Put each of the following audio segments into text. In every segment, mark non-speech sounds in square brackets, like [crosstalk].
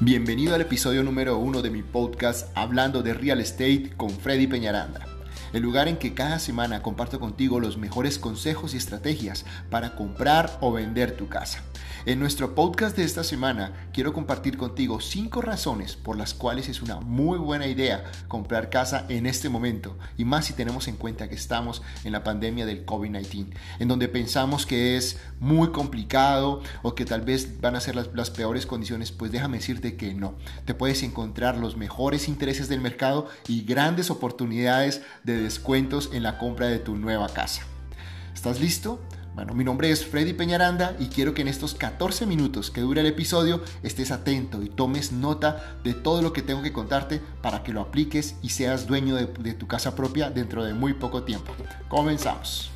Bienvenido al episodio número uno de mi podcast Hablando de Real Estate con Freddy Peñaranda, el lugar en que cada semana comparto contigo los mejores consejos y estrategias para comprar o vender tu casa. En nuestro podcast de esta semana quiero compartir contigo cinco razones por las cuales es una muy buena idea comprar casa en este momento y más si tenemos en cuenta que estamos en la pandemia del COVID-19, en donde pensamos que es muy complicado o que tal vez van a ser las, peores condiciones, pues déjame decirte que no. Te puedes encontrar los mejores intereses del mercado y grandes oportunidades de descuentos en la compra de tu nueva casa. ¿Estás listo? Bueno, mi nombre es Freddy Peñaranda y quiero que en estos 14 minutos que dura el episodio estés atento y tomes nota de todo lo que tengo que contarte para que lo apliques y seas dueño de, de tu casa propia dentro de muy poco tiempo. Comenzamos.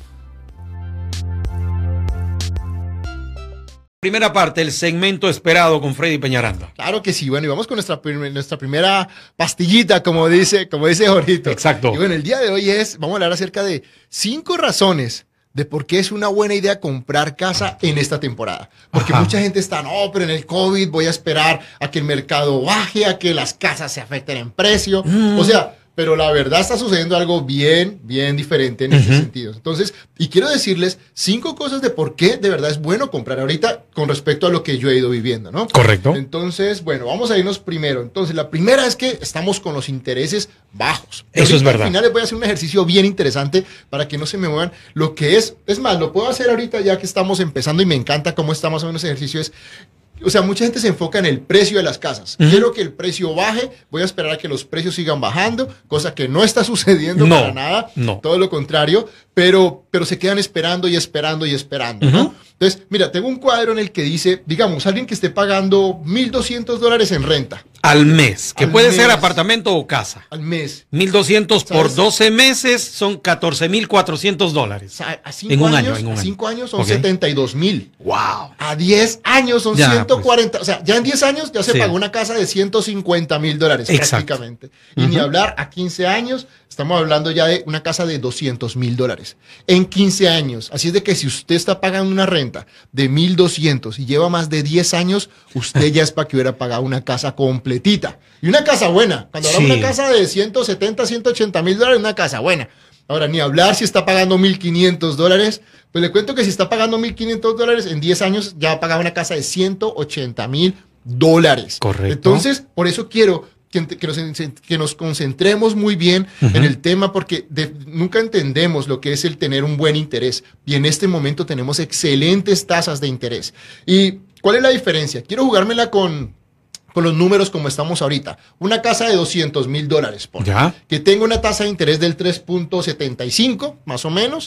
Primera parte, el segmento esperado con Freddy Peñaranda. Claro que sí, bueno, y vamos con nuestra, nuestra primera pastillita, como dice, como dice Jorito. Exacto. Y bueno, el día de hoy es, vamos a hablar acerca de cinco razones de por qué es una buena idea comprar casa en esta temporada. Porque Ajá. mucha gente está, no, pero en el COVID voy a esperar a que el mercado baje, a que las casas se afecten en precio. Mm. O sea, pero la verdad está sucediendo algo bien, bien diferente en ese sentido. Entonces, y quiero decirles cinco cosas de por qué de verdad es bueno comprar ahorita con respecto a lo que yo he ido viviendo, ¿no? Correcto. Entonces, bueno, vamos a irnos primero. Entonces, la primera es que estamos con los intereses bajos. Eso es verdad. Al final les voy a hacer un ejercicio bien interesante para que no se me muevan. Lo que es, es más, lo puedo hacer ahorita ya que estamos empezando y me encanta cómo está más o menos ese ejercicio. Es, o sea, mucha gente se enfoca en el precio de las casas. Quiero que el precio baje, voy a esperar a que los precios sigan bajando, cosa que no está [laughs] sucediendo No, para nada. no. Todo lo contrario, pero, pero se quedan esperando y esperando y esperando. Entonces, mira, tengo un cuadro en el que dice, digamos, alguien que esté pagando 1.200 dólares en renta Al mes, que Al puede ser mes. apartamento o casa. al mes. 1200 por ¿Sabes? 12 meses son 14400 O dólares. sea, a cinco En un años, año, en un a año. cinco años son Ok. 72 mil. Wow. A 10 años son Ya, 140. O sea, ya en 10 años ya se Sí. pagó una casa de 150 mil dólares Exacto. prácticamente. Y ni Ujú. hablar a 15 años, estamos hablando ya de una casa de 200 mil dólares. En 15 años. Así es de que si usted está pagando una renta de 1200 y lleva más de 10 años, usted [laughs] ya es para que hubiera pagado una casa completita. Y una casa buena. Cuando hablamos de Sí. una casa de 170, 180 mil dólares, una casa buena. Ahora, ni hablar si está pagando 1.500 dólares. Pues le cuento que si está pagando 1.500 dólares, en 10 años ya ha pagado una casa de 180 mil dólares. Correcto. Entonces, por eso quiero que, que nos, que nos concentremos muy bien en el tema, porque de- nunca entendemos lo que es el tener un buen interés. Y en este momento tenemos excelentes tasas de interés. ¿Y cuál es la diferencia? Quiero jugármela con, con los números como estamos ahorita. Una casa de 200 mil dólares. Ya. que tenga una tasa de interés del 3.75, más o menos.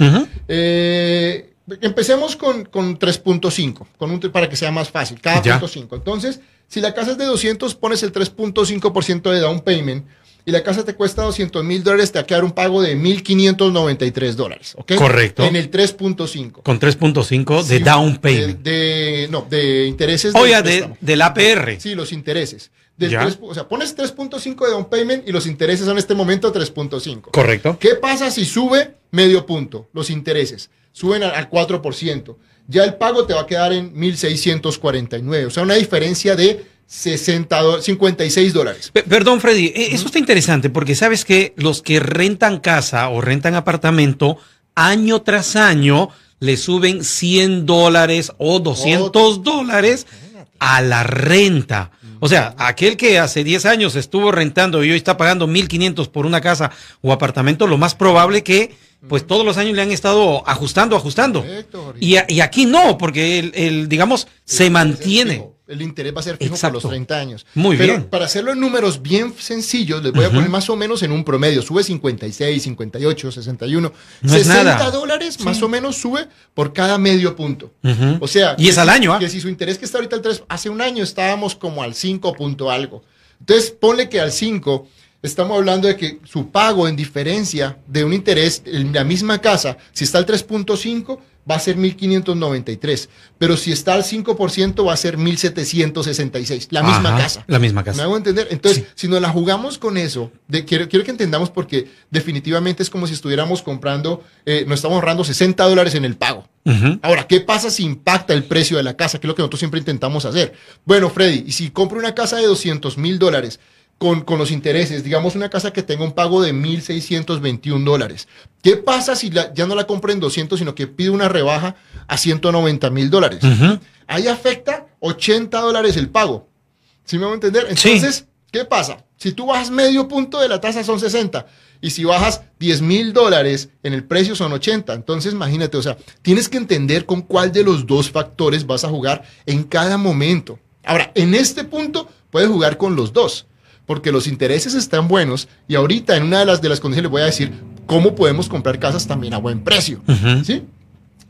Eh, empecemos con, con 3.5, con un, para que sea más fácil, cada punto 5. Entonces, si la casa es de 200, pones el 3.5% de down payment y la casa te cuesta 200 mil dólares, te va a quedar un pago de 1.593 dólares. ¿ok? Correcto. En el 3.5. Con 3.5 de Sí, down payment. De, de- no, de intereses. del Oiga, de, del APR. Sí, los intereses. Del Ya. 3 o sea, pones 3.5 de down payment y los intereses son en este momento 3.5. Correcto. ¿Qué pasa si sube medio punto los intereses? Suben al, al 4%. Ya el pago te va a quedar en 1.649. O sea, una diferencia de 60 do- 56 dólares. Pe- Perdón, Freddy, eh, eso está interesante porque sabes que los que rentan casa o rentan apartamento, año tras año le suben 100 dólares o 200 dólares a la renta. O sea, aquel que hace 10 años estuvo rentando y hoy está pagando 1.500 por una casa o apartamento, lo más probable que pues todos los años le han estado ajustando, ajustando. Y, a- y aquí no, porque el, el, digamos, se El mantiene. El interés va a ser fijo Exacto. por los 30 años. Muy Pero bien. para hacerlo en números bien sencillos, les voy a poner más o menos en un promedio. Sube 56, 58, 61. No es 60 nada. dólares más o menos sube por cada medio punto. O sea, Y es al año, ¿ah? Que si su interés que está ahorita al 3, hace un año estábamos como al 5 punto algo. Entonces, ponle que al 5 estamos hablando de que su pago en diferencia de un interés en la misma casa, si está al 3.5, va a ser 1.593. Pero si está al 5%, va a ser 1.766. La misma Ajá, casa. La misma ¿Me casa. hago entender? Entonces, Sí. si nos la jugamos con eso, de, quiero, quiero que entendamos porque definitivamente es como si estuviéramos comprando, eh, nos estamos ahorrando 60 dólares en el pago. Ahora, ¿qué pasa si impacta el precio de la casa? Que es lo que nosotros siempre intentamos hacer. Bueno, Freddy, y si compro una casa de 200 mil dólares, con, con, los intereses, digamos una casa que tenga un pago de 1.621 dólares. ¿Qué pasa si la, ya no la compro en 200, sino que pide una rebaja a 190 mil dólares? Ahí afecta 80 dólares el pago. ¿Sí me voy a entender? Entonces, ¿qué pasa? Si tú bajas medio punto de la tasa son 60 y si bajas 10 mil dólares en el precio son 80. Entonces, imagínate, o sea, tienes que entender con cuál de los dos factores vas a jugar en cada momento. Ahora, en este punto puedes jugar con los dos porque los intereses están buenos y ahorita en una de las, de las condiciones les voy a decir cómo podemos comprar casas también a buen precio. ¿sí?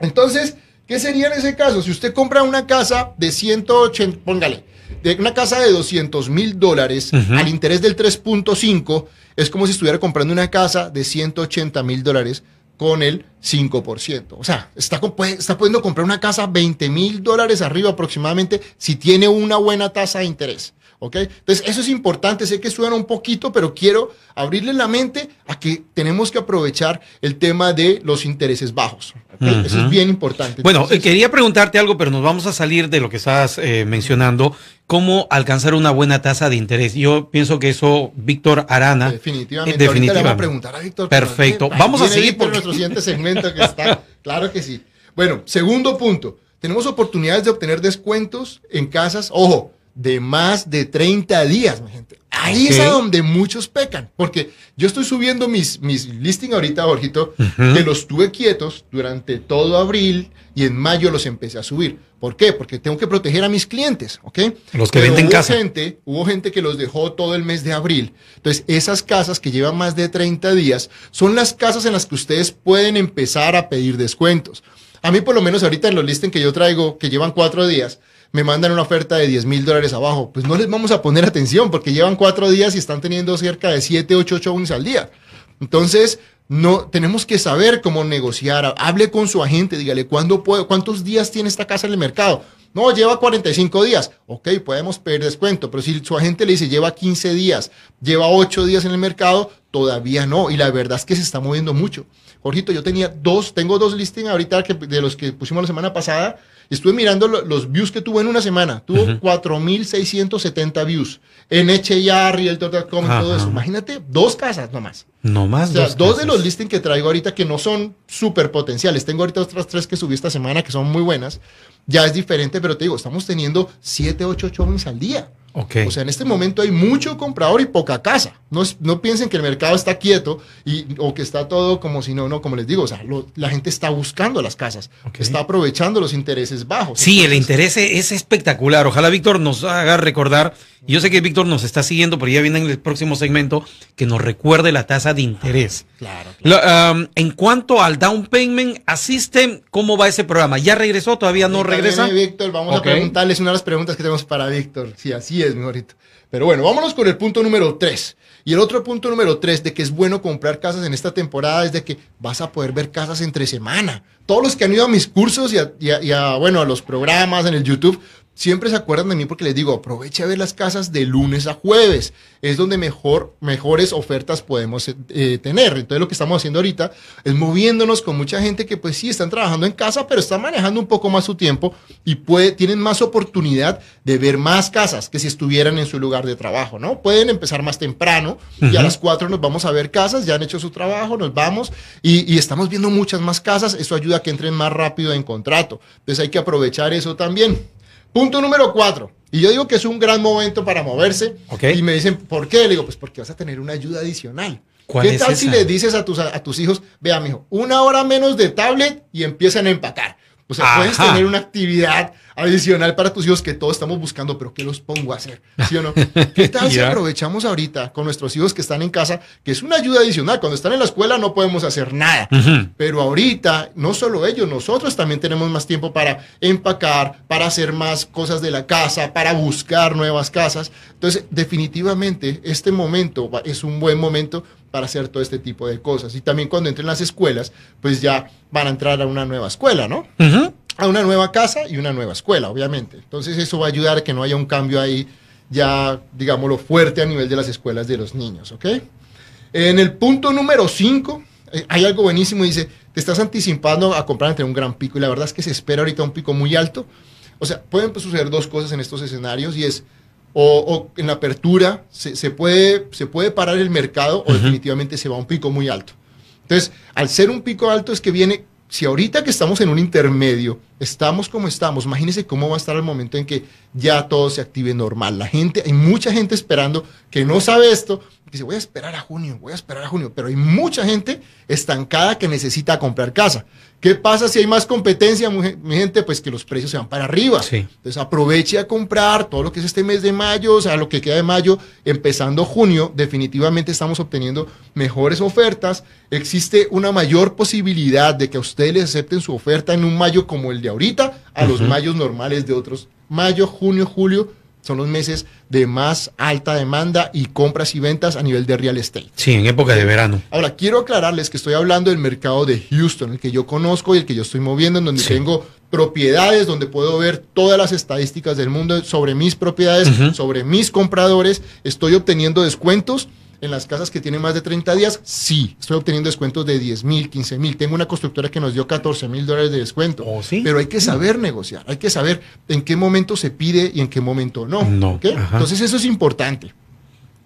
Entonces, ¿qué sería en ese caso? Si usted compra una casa de 180, póngale, de una casa de 200 mil dólares al interés del 3.5, es como si estuviera comprando una casa de 180 mil dólares con el 5%. O sea, está, está pudiendo comprar una casa 20 mil dólares arriba aproximadamente si tiene una buena tasa de interés. ¿Ok? Entonces, eso es importante, sé que suena un poquito, pero quiero abrirle la mente a que tenemos que aprovechar el tema de los intereses bajos. Eso es bien importante. Bueno, quería preguntarte algo, pero nos vamos a salir de lo que estás eh, mencionando, cómo alcanzar una buena tasa de interés. Yo pienso que eso Víctor Arana. Definitivamente. definitivamente. le vamos a preguntar a Víctor. Perfecto. Vamos a seguir por nuestro siguiente segmento que está. claro que sí. Bueno, segundo punto. Tenemos oportunidades de obtener descuentos en casas. Ojo, de más de 30 días, mi gente. Ahí es a donde muchos pecan, porque yo estoy subiendo mis, mis listing ahorita, Jorgito, que los tuve quietos durante todo abril y en mayo los empecé a subir. ¿Por qué? Porque tengo que proteger a mis clientes, ¿ok? Los que venden hubo Gente, hubo gente que los dejó todo el mes de abril. Entonces, esas casas que llevan más de 30 días son las casas en las que ustedes pueden empezar a pedir descuentos. A mí, por lo menos ahorita en los listings que yo traigo, que llevan cuatro días, me mandan una oferta de 10 mil dólares abajo, pues no les vamos a poner atención porque llevan cuatro días y están teniendo cerca de 7, 8 showings al día. Entonces, no, tenemos que saber cómo negociar. Hable con su agente, dígale, ¿cuándo puedo, ¿cuántos días tiene esta casa en el mercado? No, lleva 45 días. Ok, podemos pedir descuento, pero si su agente le dice lleva 15 días, lleva 8 días en el mercado, todavía no. Y la verdad es que se está moviendo mucho. Jorgito, yo tenía dos, tengo dos listings ahorita de los que pusimos la semana pasada Estuve mirando los views que tuvo en una semana. Tuvo 4.670 views en HIA, Realtor.com y todo eso. Imagínate, dos casas nomás. No más. O sea, dos, de los listings que traigo ahorita que no son súper potenciales. Tengo ahorita otras tres que subí esta semana que son muy buenas. Ya es diferente, pero te digo, estamos teniendo 7, 8 showings al día. O sea, en este momento hay mucho comprador y poca casa. No, no piensen que el mercado está quieto y, o que está todo como si no, no, como les digo, o sea, la gente está buscando las casas, está aprovechando los intereses bajos. Sí, el interés es espectacular. Ojalá Víctor nos haga recordar, yo sé que Víctor nos está siguiendo, pero ya viene en el próximo segmento, que nos recuerde la tasa de interés. Claro. en cuanto al down payment, asisten, ¿cómo va ese programa? ¿Ya regresó? ¿Todavía no regresa? Víctor, vamos a preguntarles una de las preguntas que tenemos para Víctor. Sí, así es mejorito. Pero bueno, vámonos con el punto número 3. Y el otro punto número 3 de que es bueno comprar casas en esta temporada es de que vas a poder ver casas entre semana. Todos los que han ido a mis cursos y a bueno, a los programas en el YouTube, siempre se acuerdan de mí porque les digo, aproveche a ver las casas de lunes a jueves. Es donde mejor, mejores ofertas podemos eh, tener. Entonces lo que estamos haciendo ahorita es moviéndonos con mucha gente que pues sí están trabajando en casa, pero están manejando un poco más su tiempo y puede, tienen más oportunidad de ver más casas que si estuvieran en su lugar de trabajo, ¿no? Pueden empezar más temprano y a las 4 nos vamos a ver casas, ya han hecho su trabajo, nos vamos y, y estamos viendo muchas más casas. Eso ayuda a que entren más rápido en contrato. Entonces hay que aprovechar eso también. Punto número cuatro. Y yo digo que es un gran momento para moverse. Y me dicen, ¿por qué? Le digo, pues porque vas a tener una ayuda adicional. ¿Qué tal si le dices a tus, a, tus hijos, vea, mijo, una hora menos de tablet y empiezan a empacar? O sea, puedes tener una actividad adicional para tus hijos que todos estamos buscando, pero ¿qué los pongo a hacer? ¿Sí o no? ¿Qué [laughs] tal si aprovechamos ahorita con nuestros hijos que están en casa, que es una ayuda adicional? Cuando están en la escuela no podemos hacer nada, pero ahorita no solo ellos, nosotros también tenemos más tiempo para empacar, para hacer más cosas de la casa, para buscar nuevas casas. Entonces, definitivamente, este momento es un buen momento para hacer todo este tipo de cosas. Y también cuando entren las escuelas, pues ya van a entrar a una nueva escuela, ¿no? A una nueva casa y una nueva escuela, obviamente. Entonces eso va a ayudar a que no haya un cambio ahí ya, digámoslo, fuerte a nivel de las escuelas de los niños, ¿ok? En el punto número 5, eh, hay algo buenísimo, dice, te estás anticipando a comprar entre un gran pico y la verdad es que se espera ahorita un pico muy alto. O sea, pueden suceder dos cosas en estos escenarios y es o, en la apertura se, puede, se puede parar el mercado o definitivamente se va a un pico muy alto. Entonces, al ser un pico alto es que viene, si ahorita que estamos en un intermedio, estamos como estamos, imagínense cómo va a estar el momento en que ya todo se active normal. La gente, hay mucha gente esperando que no sabe esto, dice, voy a esperar a junio, voy a esperar a junio, pero hay mucha gente estancada que necesita comprar casa. ¿Qué pasa si hay más competencia, mi gente? Pues que los precios se van para arriba. Entonces aproveche a comprar todo lo que es este mes de mayo, o sea, lo que queda de mayo, empezando junio, definitivamente estamos obteniendo mejores ofertas. Existe una mayor posibilidad de que a ustedes les acepten su oferta en un mayo como el de ahorita, a los mayos normales de otros. Mayo, junio, julio, son los meses de más alta demanda y compras y ventas a nivel de real estate. Sí, en época de verano. Ahora, quiero aclararles que estoy hablando del mercado de Houston, el que yo conozco y el que yo estoy moviendo, en donde tengo propiedades, donde puedo ver todas las estadísticas del mundo sobre mis propiedades, sobre mis compradores. Estoy obteniendo descuentos en las casas que tienen más de 30 días, sí, estoy obteniendo descuentos de 10 mil, 15 mil. Tengo una constructora que nos dio 14 mil dólares de descuento. Oh, pero hay que saber negociar, hay que saber en qué momento se pide y en qué momento no. no Entonces eso es importante,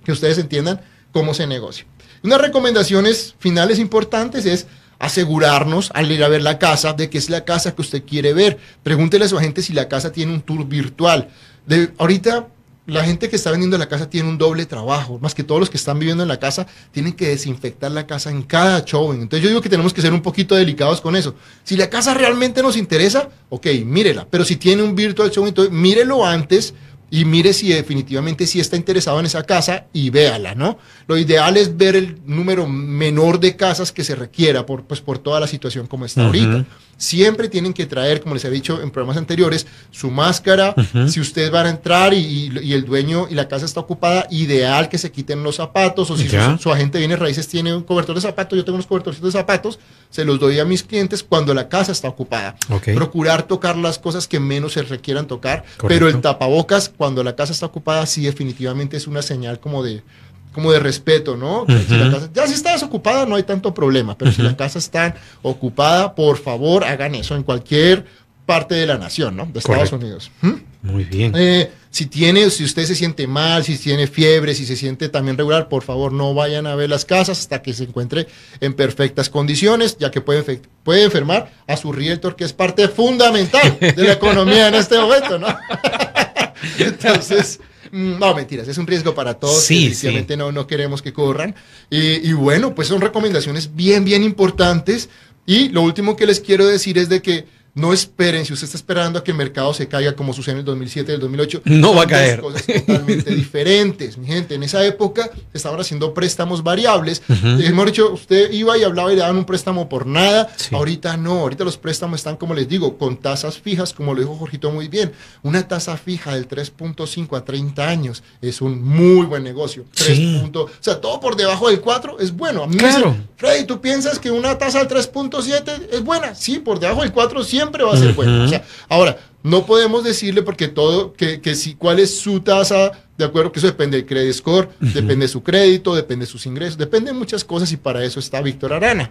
que ustedes entiendan cómo se negocia. Unas recomendaciones finales importantes es asegurarnos al ir a ver la casa de que es la casa que usted quiere ver. Pregúntele a su agente si la casa tiene un tour virtual. De, ahorita la gente que está vendiendo la casa tiene un doble trabajo, más que todos los que están viviendo en la casa tienen que desinfectar la casa en cada showing. Entonces yo digo que tenemos que ser un poquito delicados con eso. Si la casa realmente nos interesa, ok, mírela, pero si tiene un virtual showing, entonces mírelo antes y mire si definitivamente sí está interesado en esa casa y véala, ¿no? Lo ideal es ver el número menor de casas que se requiera por, pues, por toda la situación como está ahorita. Siempre tienen que traer, como les he dicho en programas anteriores, su máscara. Si ustedes van a entrar y, el dueño y la casa está ocupada, ideal que se quiten los zapatos o si su, agente viene raíces tiene un cobertor de zapatos, yo tengo unos cobertores de zapatos, se los doy a mis clientes cuando la casa está ocupada. Procurar tocar las cosas que menos se requieran tocar, pero el tapabocas cuando la casa está ocupada sí definitivamente es una señal como de como de respeto, ¿no? ya si está desocupada no hay tanto problema, pero si la casa está ocupada, por favor hagan eso en cualquier parte de la nación, ¿no? De Estados Unidos. ¿Mm? Muy bien. Eh, si tiene, si usted se siente mal, si tiene fiebre, si se siente también regular, por favor no vayan a ver las casas hasta que se encuentre en perfectas condiciones, ya que puede, puede enfermar a su realtor, que es parte fundamental de la economía en este momento, ¿no? [laughs] Entonces, no, mentiras, es un riesgo para todos. Sí, No, no queremos que corran. y bueno, pues son recomendaciones bien, bien importantes. Y lo último que les quiero decir es de que no esperen, si usted está esperando a que el mercado se caiga como sucedió en el 2007 y el 2008, no va a caer. cosas totalmente [laughs] diferentes, mi gente. En esa época estaban haciendo préstamos variables. Hemos dicho, usted iba y hablaba y le daban un préstamo por nada. Ahorita no, ahorita los préstamos están, como les digo, con tasas fijas, como lo dijo Jorgito muy bien. Una tasa fija del 3.5 a 30 años es un muy buen negocio. 3. o sea, todo por debajo del 4 es bueno. A mí claro. Freddy, ¿tú piensas que una tasa del 3.7 es buena? Sí, por debajo del 4 sí siempre va a ser bueno. ahora, no podemos decirle porque todo, que, que si, cuál es su tasa, de acuerdo, que eso depende del credit score, depende de su crédito, depende de sus ingresos, depende de muchas cosas y para eso está Víctor Arana.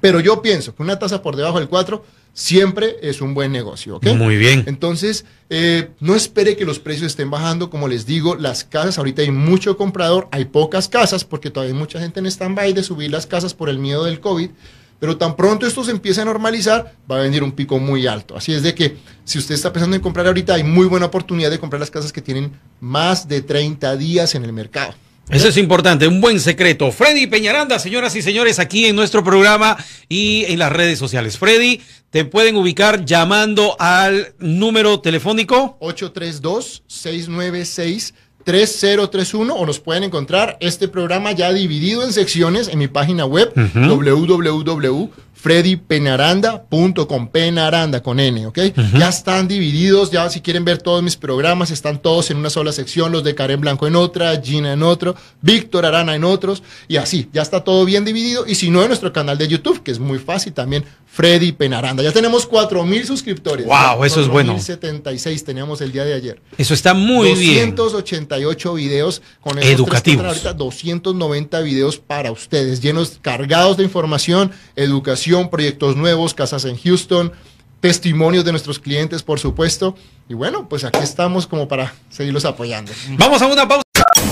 Pero yo pienso que una tasa por debajo del 4 siempre es un buen negocio. Muy bien. Entonces, eh, no espere que los precios estén bajando. Como les digo, las casas, ahorita hay mucho comprador, hay pocas casas porque todavía hay mucha gente en stand-by de subir las casas por el miedo del COVID. Pero tan pronto esto se empiece a normalizar, va a venir un pico muy alto. Así es de que si usted está pensando en comprar ahorita, hay muy buena oportunidad de comprar las casas que tienen más de 30 días en el mercado. Eso es importante, un buen secreto. Freddy Peñaranda, señoras y señores, aquí en nuestro programa y en las redes sociales. Freddy, te pueden ubicar llamando al número telefónico 832 696 3031 o nos pueden encontrar este programa ya dividido en secciones en mi página web www freddypenaranda.com, penaranda con N, ¿ok? Ya están divididos, ya si quieren ver todos mis programas, están todos en una sola sección, los de Karen Blanco en otra, Gina en otro, Víctor Arana en otros, y así, ya está todo bien dividido, y si no, en nuestro canal de YouTube, que es muy fácil también, Freddy Penaranda. Ya tenemos 4000 suscriptores. Wow, eso es bueno. 76 teníamos el día de ayer. Eso está muy bien. 288 videos con educativos. Ahorita 290 videos para ustedes, llenos cargados de información, educación inversión, proyectos nuevos, casas en Houston, testimonios de nuestros clientes, por supuesto. Y bueno, pues aquí estamos como para seguirlos apoyando. Vamos a una pausa.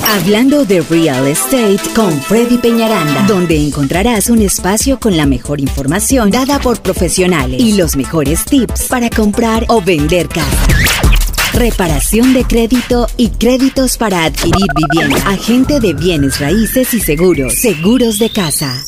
Hablando de real estate con Freddy Peñaranda, donde encontrarás un espacio con la mejor información dada por profesionales y los mejores tips para comprar o vender casa. Reparación de crédito y créditos para adquirir vivienda. Agente de bienes raíces y seguros. Seguros de casa.